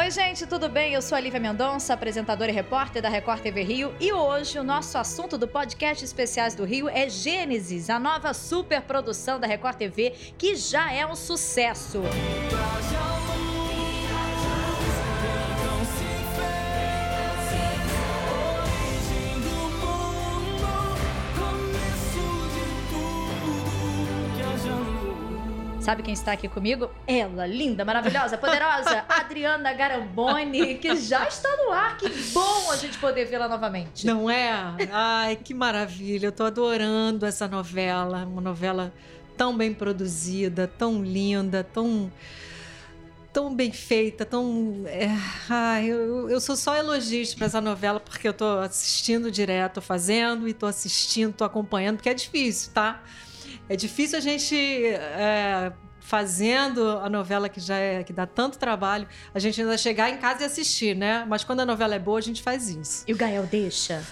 Oi, gente, tudo bem? Eu sou a Lívia Mendonça, apresentadora e repórter da Record TV Rio, e hoje o nosso assunto do podcast Especiais do Rio é Gênesis, a nova superprodução da Record TV, que já é um sucesso. Sabe quem está aqui comigo? Ela, linda, maravilhosa, poderosa, Adriana Garamboni, que já está no ar. Que bom a gente poder vê-la novamente. Não é? Ai, que maravilha. Eu tô adorando essa novela. Uma novela tão bem produzida, tão linda, tão tão bem feita, tão. É, ai, eu, eu sou só elogios para essa novela, porque eu tô assistindo direto, fazendo e tô assistindo, tô acompanhando, porque é difícil, tá? É difícil a gente. É, fazendo a novela que já é que dá tanto trabalho, a gente ainda chegar em casa e assistir, né? Mas quando a novela é boa, a gente faz isso. E o Gael deixa?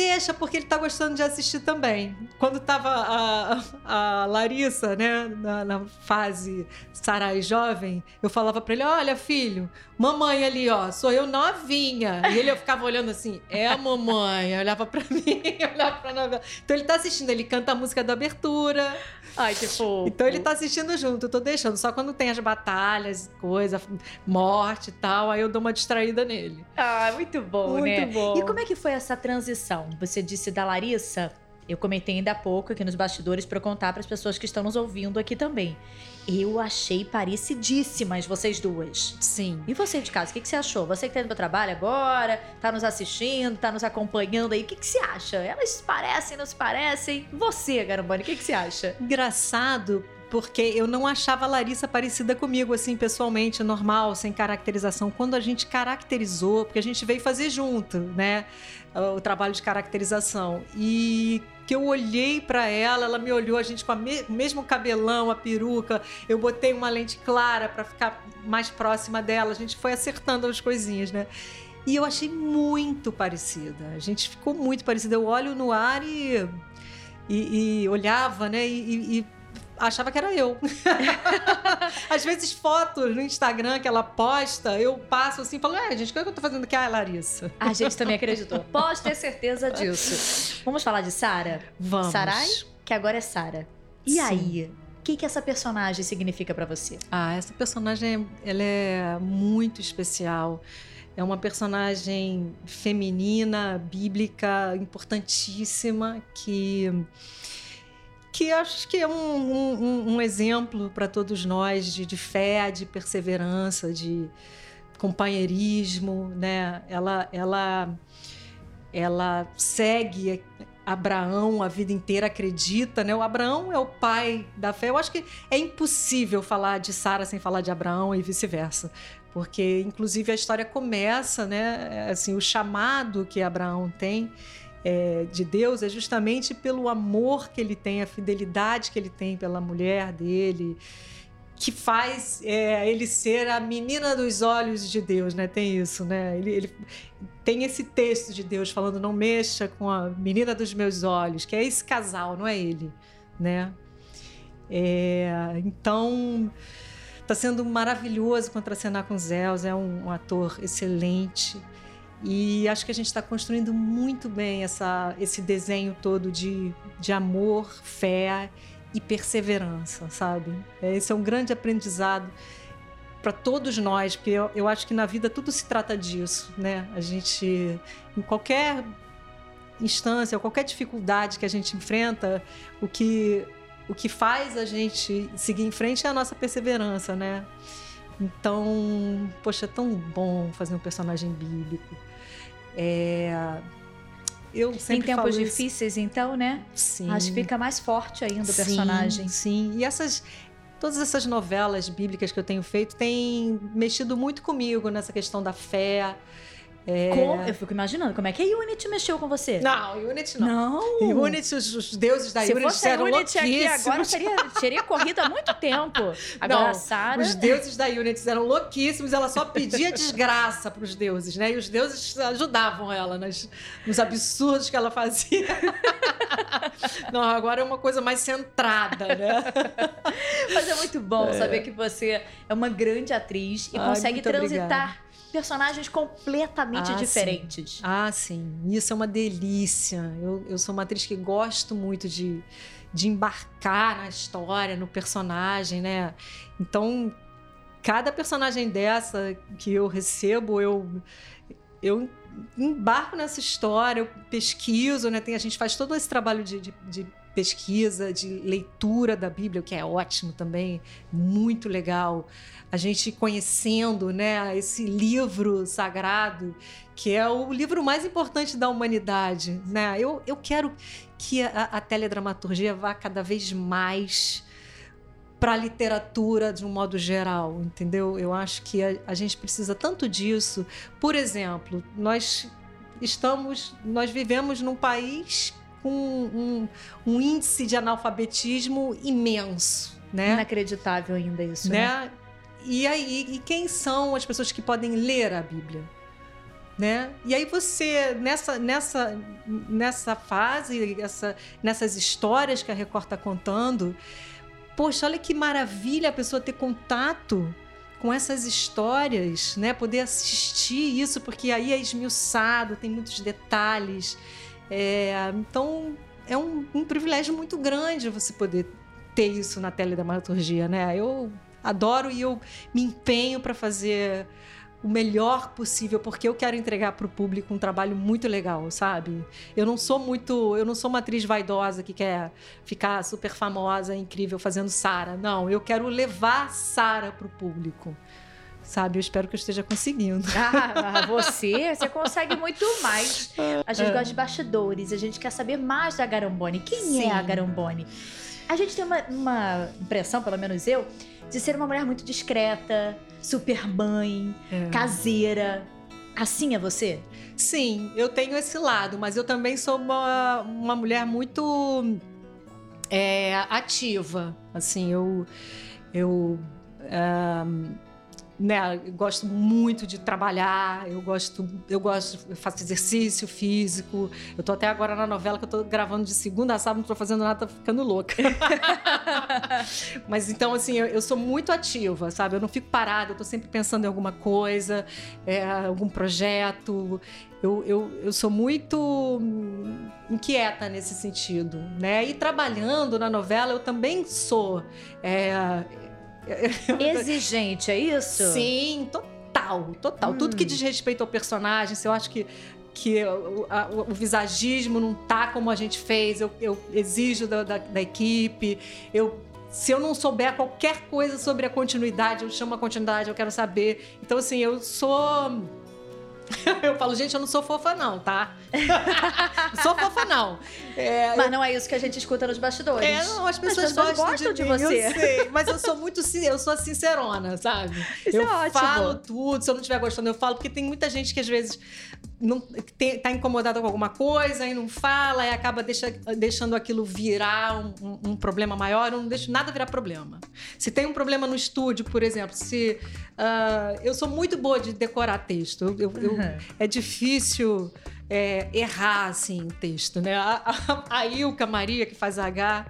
Deixa, porque ele tá gostando de assistir também. Quando tava a, a Larissa, né, na, na fase Sarai jovem, eu falava para ele: Olha, filho, mamãe ali, ó, sou eu novinha. E ele eu ficava olhando assim: É a mamãe. Eu olhava para mim, olhava pra novela. Então ele tá assistindo, ele canta a música da abertura. Ai, que fofo. Então ele tá assistindo junto, eu tô deixando. Só quando tem as batalhas, coisa, morte e tal, aí eu dou uma distraída nele. Ah, muito bom, muito né? bom. E como é que foi essa transição? Você disse da Larissa, eu comentei ainda há pouco aqui nos bastidores para contar para as pessoas que estão nos ouvindo aqui também. Eu achei parecidíssimas vocês duas. Sim. E você de casa, o que, que você achou? Você que tá indo pro trabalho agora, tá nos assistindo, tá nos acompanhando aí, o que, que você acha? Elas se parecem, não se parecem? Você, Garambani, o que, que você acha? Engraçado, porque eu não achava a Larissa parecida comigo, assim, pessoalmente, normal, sem caracterização. Quando a gente caracterizou, porque a gente veio fazer junto, né? O trabalho de caracterização. E que eu olhei para ela, ela me olhou, a gente com me o mesmo cabelão, a peruca. Eu botei uma lente clara para ficar mais próxima dela. A gente foi acertando as coisinhas, né? E eu achei muito parecida. A gente ficou muito parecida. Eu olho no ar e, e, e olhava, né? E, e, achava que era eu. Às vezes, fotos no Instagram que ela posta, eu passo assim e falo, é, gente, o que, é que eu tô fazendo aqui? Ah, é Larissa. A gente também acreditou. Pode ter certeza disso. Vamos falar de Sara? Vamos. Sarai, que agora é Sara. E Sim. aí? O que, que essa personagem significa para você? Ah, essa personagem, ela é muito especial. É uma personagem feminina, bíblica, importantíssima, que que acho que é um, um, um exemplo para todos nós de, de, fé, de perseverança, de companheirismo, né? Ela, ela, ela segue Abraão a vida inteira, acredita, né? O Abraão é o pai da fé. Eu acho que é impossível falar de Sara sem falar de Abraão e vice-versa, porque inclusive a história começa, né? Assim, o chamado que Abraão tem é, de Deus é justamente pelo amor que ele tem, a fidelidade que ele tem pela mulher dele, que faz é, ele ser a menina dos olhos de Deus, né? Tem isso, né? Ele, ele, tem esse texto de Deus falando não mexa com a menina dos meus olhos, que é esse casal, não é ele, né? É, então está sendo maravilhoso contracenar com Zéus, é um, um ator excelente. E acho que a gente está construindo muito bem essa, esse desenho todo de, de amor, fé e perseverança, sabe? Esse é um grande aprendizado para todos nós, porque eu, eu acho que na vida tudo se trata disso, né? A gente, em qualquer instância, qualquer dificuldade que a gente enfrenta, o que, o que faz a gente seguir em frente é a nossa perseverança, né? Então, poxa, é tão bom fazer um personagem bíblico. É, eu sempre em tempos difíceis, então, né? Sim. Acho que fica mais forte ainda o personagem. Sim, e essas todas essas novelas bíblicas que eu tenho feito têm mexido muito comigo nessa questão da fé. É... Eu fico imaginando como é que a Unity mexeu com você. Não, Unity não. Não. Unity, os, os deuses da Se Unity fosse a eram Unity aqui agora, teria, teria corrido há muito tempo. Agora, Não, a Sarah... Os deuses da Unity eram louquíssimos, ela só pedia desgraça para os deuses, né? E os deuses ajudavam ela nas, nos absurdos que ela fazia. Não, agora é uma coisa mais centrada, né? Mas é muito bom saber que você é uma grande atriz e Ai, consegue transitar obrigada. personagens completamente ah, diferentes. Sim. Ah, sim. Isso é uma delícia. Eu, eu sou uma atriz que gosto muito de, de embarcar na história, no personagem, né? Então, cada personagem dessa que eu recebo, eu, eu embarco nessa história, eu pesquiso, né? Tem, a gente faz todo esse trabalho de, de, de pesquisa, de leitura da Bíblia, o que é ótimo também, muito legal. A gente conhecendo né, esse livro sagrado, que é o livro mais importante da humanidade. Né? Eu, eu quero que a, a teledramaturgia vá cada vez mais para a literatura de um modo geral, entendeu? Eu acho que a, a gente precisa tanto disso. Por exemplo, nós estamos, nós vivemos num país com um, um, índice de analfabetismo imenso, né? Inacreditável ainda isso, né? né? E aí, e quem são as pessoas que podem ler a Bíblia? Né? E aí você nessa nessa nessa fase, essa, nessas histórias que a Record está contando, poxa, olha que maravilha a pessoa ter contato com essas histórias, né? Poder assistir isso, porque aí é esmiuçado, tem muitos detalhes. É, então, é um, um, privilégio muito grande você poder ter isso na teledramaturgia, né? Eu adoro e eu me empenho para fazer o melhor possível, porque eu quero entregar para o público um trabalho muito legal, sabe? Eu não sou muito, eu não sou uma atriz vaidosa que quer ficar super famosa, incrível fazendo Sara. Não, eu quero levar Sara para o público. Sabe, eu espero que eu esteja conseguindo. Ah, você, você consegue muito mais. A gente é. gosta de bastidores, a gente quer saber mais da Garambone. Quem Sim. é a Garambone? A gente tem uma, uma impressão, pelo menos eu, de ser uma mulher muito discreta, super mãe, é. caseira. Assim é você? Sim, eu tenho esse lado, mas eu também sou uma, uma mulher muito é, ativa. Assim, eu. eu um, né, gosto muito de trabalhar, eu gosto, eu gosto, eu faço exercício físico. Eu tô até agora na novela que eu tô gravando de segunda a sábado, não tô fazendo nada, tô ficando louca. Mas então, assim, eu, eu, sou muito ativa, sabe? Eu não fico parada, eu tô sempre pensando em alguma coisa, é, algum projeto. Eu, eu, eu sou muito inquieta nesse sentido, né? E trabalhando na novela, eu também sou. É, Exigente, é isso? Sim, total, total. Hum. Tudo que hum. diz respeito ao personagem, se eu acho que que o, a, o, visagismo não tá como a gente fez, eu, eu exijo da, da, da, equipe, eu se eu não souber qualquer coisa sobre a continuidade, eu chamo a continuidade, eu quero saber. Então, assim, eu sou eu falo, gente, eu não sou fofa, não, tá? não sou fofa, não. É, mas eu... não é isso que a gente escuta nos bastidores. É, não, as pessoas, as pessoas gostam, de, de você. Eu sei, mas eu sou muito eu sou sincerona, sabe? Isso eu é ótimo. falo tudo, se eu não estiver gostando, eu falo, porque tem muita gente que às vezes não tem, tá incomodada com alguma coisa e não fala, e acaba deixa, deixando aquilo virar um, um, um, problema maior. Eu não deixo nada virar problema. Se tem um problema no estúdio, por exemplo, se. Uh, eu sou muito boa de decorar texto. Eu, eu, uhum. é difícil. É, errar assim o texto, né? A, a, a, Ilka Maria, que faz H,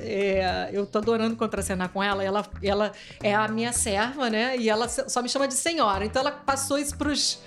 é, eu tô adorando contracenar com ela. Ela, ela é a minha serva, né? E ela só me chama de senhora. Então ela passou isso pros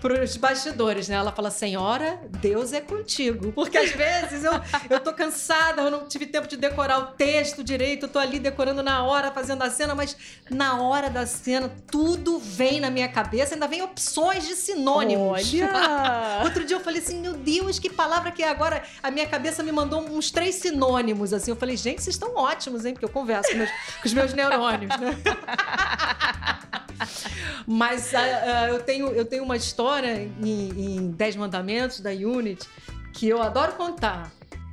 para os bastidores, né? Ela fala, senhora, Deus é contigo. Porque às vezes eu, eu tô cansada, eu não tive tempo de decorar o texto direito, eu tô ali decorando na hora, fazendo a cena, mas na hora da cena tudo vem na minha cabeça, ainda vem opções de sinônimos. Olha! Outro dia eu falei assim, meu Deus, que palavra que é agora. A minha cabeça me mandou uns três sinônimos, assim. Eu falei, gente, vocês estão ótimos, hein? Porque eu converso com, meus, com os meus neurônios, né? Mas uh, uh, eu, tenho, eu tenho uma história em, em Dez Mandamentos, da Unity, que eu adoro contar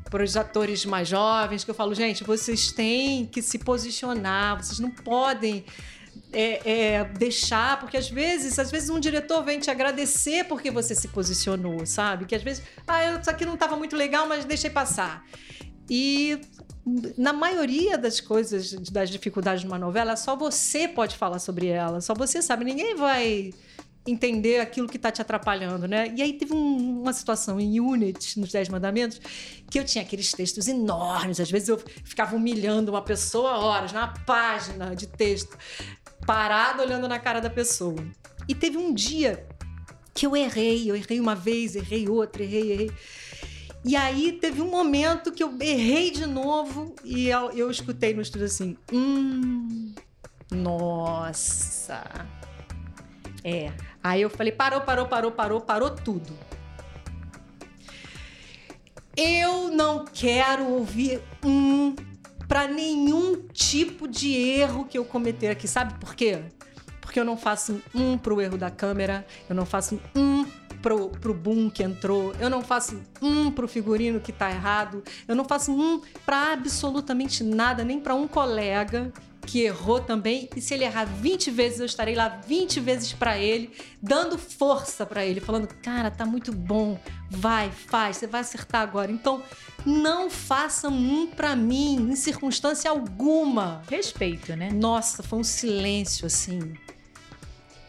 para os atores mais jovens, que eu falo, gente, vocês têm que se posicionar, vocês não podem é, é, deixar, porque às vezes, às vezes um diretor vem te agradecer porque você se posicionou, sabe? Que às vezes, ah, isso aqui não estava muito legal, mas deixei passar. E na maioria das coisas, das dificuldades de uma novela, só você pode falar sobre ela, só você sabe. Ninguém vai entender aquilo que está te atrapalhando, né? E aí teve um, uma situação em Unit, nos Dez Mandamentos, que eu tinha aqueles textos enormes. Às vezes eu ficava humilhando uma pessoa horas, na página de texto. parado olhando na cara da pessoa. E teve um dia que eu errei, eu errei uma vez, errei outra, errei, errei. E aí teve um momento que eu errei de novo e eu, eu escutei no estúdio assim: hum, nossa. É. Aí eu falei: parou, parou, parou, parou, parou tudo. Eu não quero ouvir um para nenhum tipo de erro que eu cometer aqui. Sabe por quê? Porque eu não faço um pro erro da câmera, eu não faço um pro, pro boom que entrou, eu não faço um pro figurino que tá errado, eu não faço um para absolutamente nada, nem para um colega que errou também, e se ele errar 20 vezes, eu estarei lá 20 vezes para ele, dando força para ele, falando: "Cara, tá muito bom. Vai, faz, você vai acertar agora". Então, não façam um para mim em circunstância alguma. Respeito, né? Nossa, foi um silêncio assim.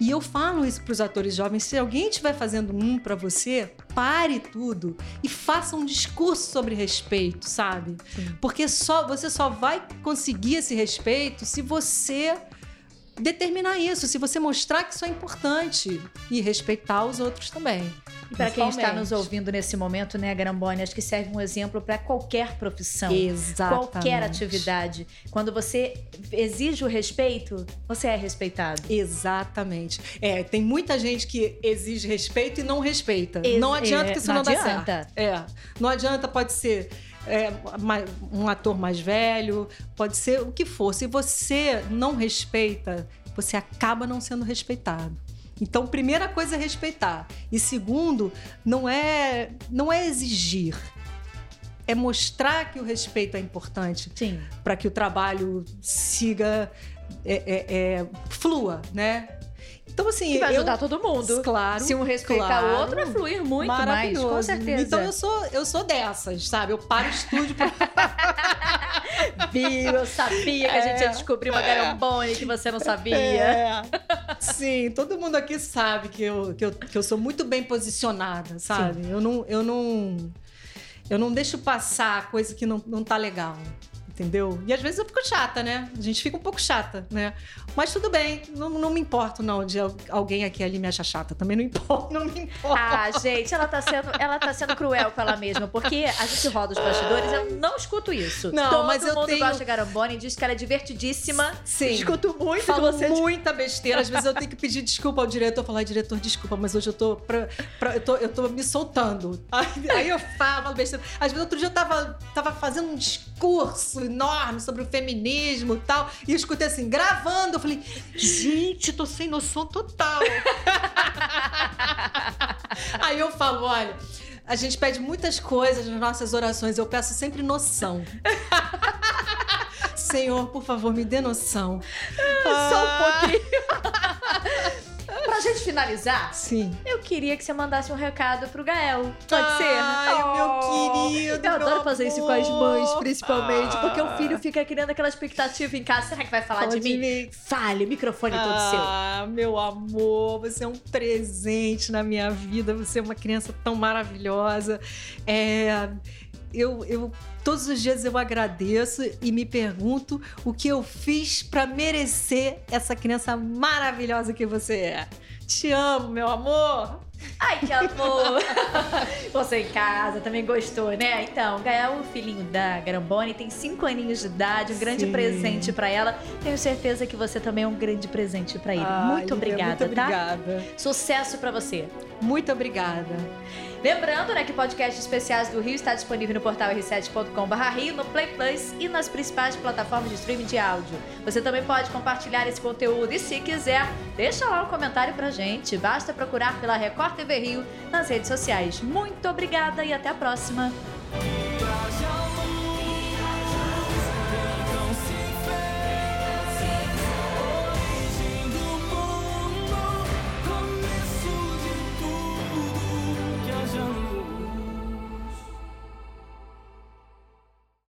E eu falo isso para os atores jovens: se alguém estiver fazendo um para você, pare tudo e faça um discurso sobre respeito, sabe? Sim. Porque só você só vai conseguir esse respeito se você determinar isso, se você mostrar que isso é importante e respeitar os outros também. E para quem está nos ouvindo nesse momento, né, Grambone, acho que serve um exemplo para qualquer profissão, Exatamente. qualquer atividade. Quando você exige o respeito, você é respeitado. Exatamente. É, tem muita gente que exige respeito e não respeita. Ex não adianta é, que isso não, não dá certo. É, não adianta, pode ser é, um ator mais velho, pode ser o que for. Se você não respeita, você acaba não sendo respeitado. Então, primeira coisa é respeitar. E segundo, não é, não é exigir. É mostrar que o respeito é importante para que o trabalho siga, é, é, é, flua, né? Então, assim. Que vai ajudar eu, todo mundo. Claro. Se um respeitar claro, o outro, é fluir muito mais, com certeza. Então eu sou, eu sou dessas, sabe? Eu paro o estúdio pra. Viu? Eu sabia que a gente ia é. descobrir uma é, garambone que você não sabia. É. Sim, todo mundo aqui sabe que eu, que eu, que eu sou muito bem posicionada, sabe? Eu não, eu não. Eu não deixo passar coisa que não, não tá legal entendeu? E às vezes eu fico chata, né? A gente fica um pouco chata, né? Mas tudo bem, não, não me importo não de alguém aqui ali me achar chata, também não importa, não me importa. Ah, gente, ela tá sendo, ela tá sendo cruel com ela mesma, porque a gente roda os bastidores, eu não escuto isso. Não, Todo mas eu mundo tenho... gosta de Garambone, diz que ela é divertidíssima. Sim. Escuto muito Falo você muita besteira, às vezes eu tenho que pedir desculpa ao diretor, falar, diretor, desculpa, mas hoje eu tô pra, pra, eu, tô, eu tô me soltando. Aí, aí eu falo besteira. Às vezes outro dia eu tava, tava fazendo um discurso enorme sobre o feminismo e tal. E eu escutei assim, gravando. Eu falei, gente, tô sem noção total. Aí eu falo, olha. A gente pede muitas coisas nas nossas orações, eu peço sempre noção. Senhor, por favor, me dê noção. Só um pouquinho. Pra gente finalizar, Sim. eu queria que você mandasse um recado pro Gael. Pode Ai, ser? Ai, oh, meu querido. Eu adoro meu fazer amor. isso com as mães, principalmente, ah. porque o filho fica criando aquela expectativa em casa. Será que vai falar Fala de, de mim? mim? Fale, o microfone é todo seu. Ah, meu amor, você é um presente na minha vida. Você é uma criança tão maravilhosa. É eu, eu todos os dias eu agradeço e me pergunto o que eu fiz para merecer essa criança maravilhosa que você é. Te amo, meu amor. Ai, que amor! Você em casa também gostou, né? Então, Gael, o filhinho da Grambone, tem cinco aninhos de idade, um grande Sim. presente para ela. Tenho certeza que você também é um grande presente para ele. Ai, muito obrigada, muito obrigada. tá? Sucesso para você. Muito obrigada. Lembrando né, que podcast especiais do Rio está disponível no portal r7.com.br Rio, no Play Plus e nas principais plataformas de streaming de áudio. Você também pode compartilhar esse conteúdo e, se quiser, deixa lá um comentário pra gente. Basta procurar pela Record TV Rio nas redes sociais. Muito obrigada e até a próxima!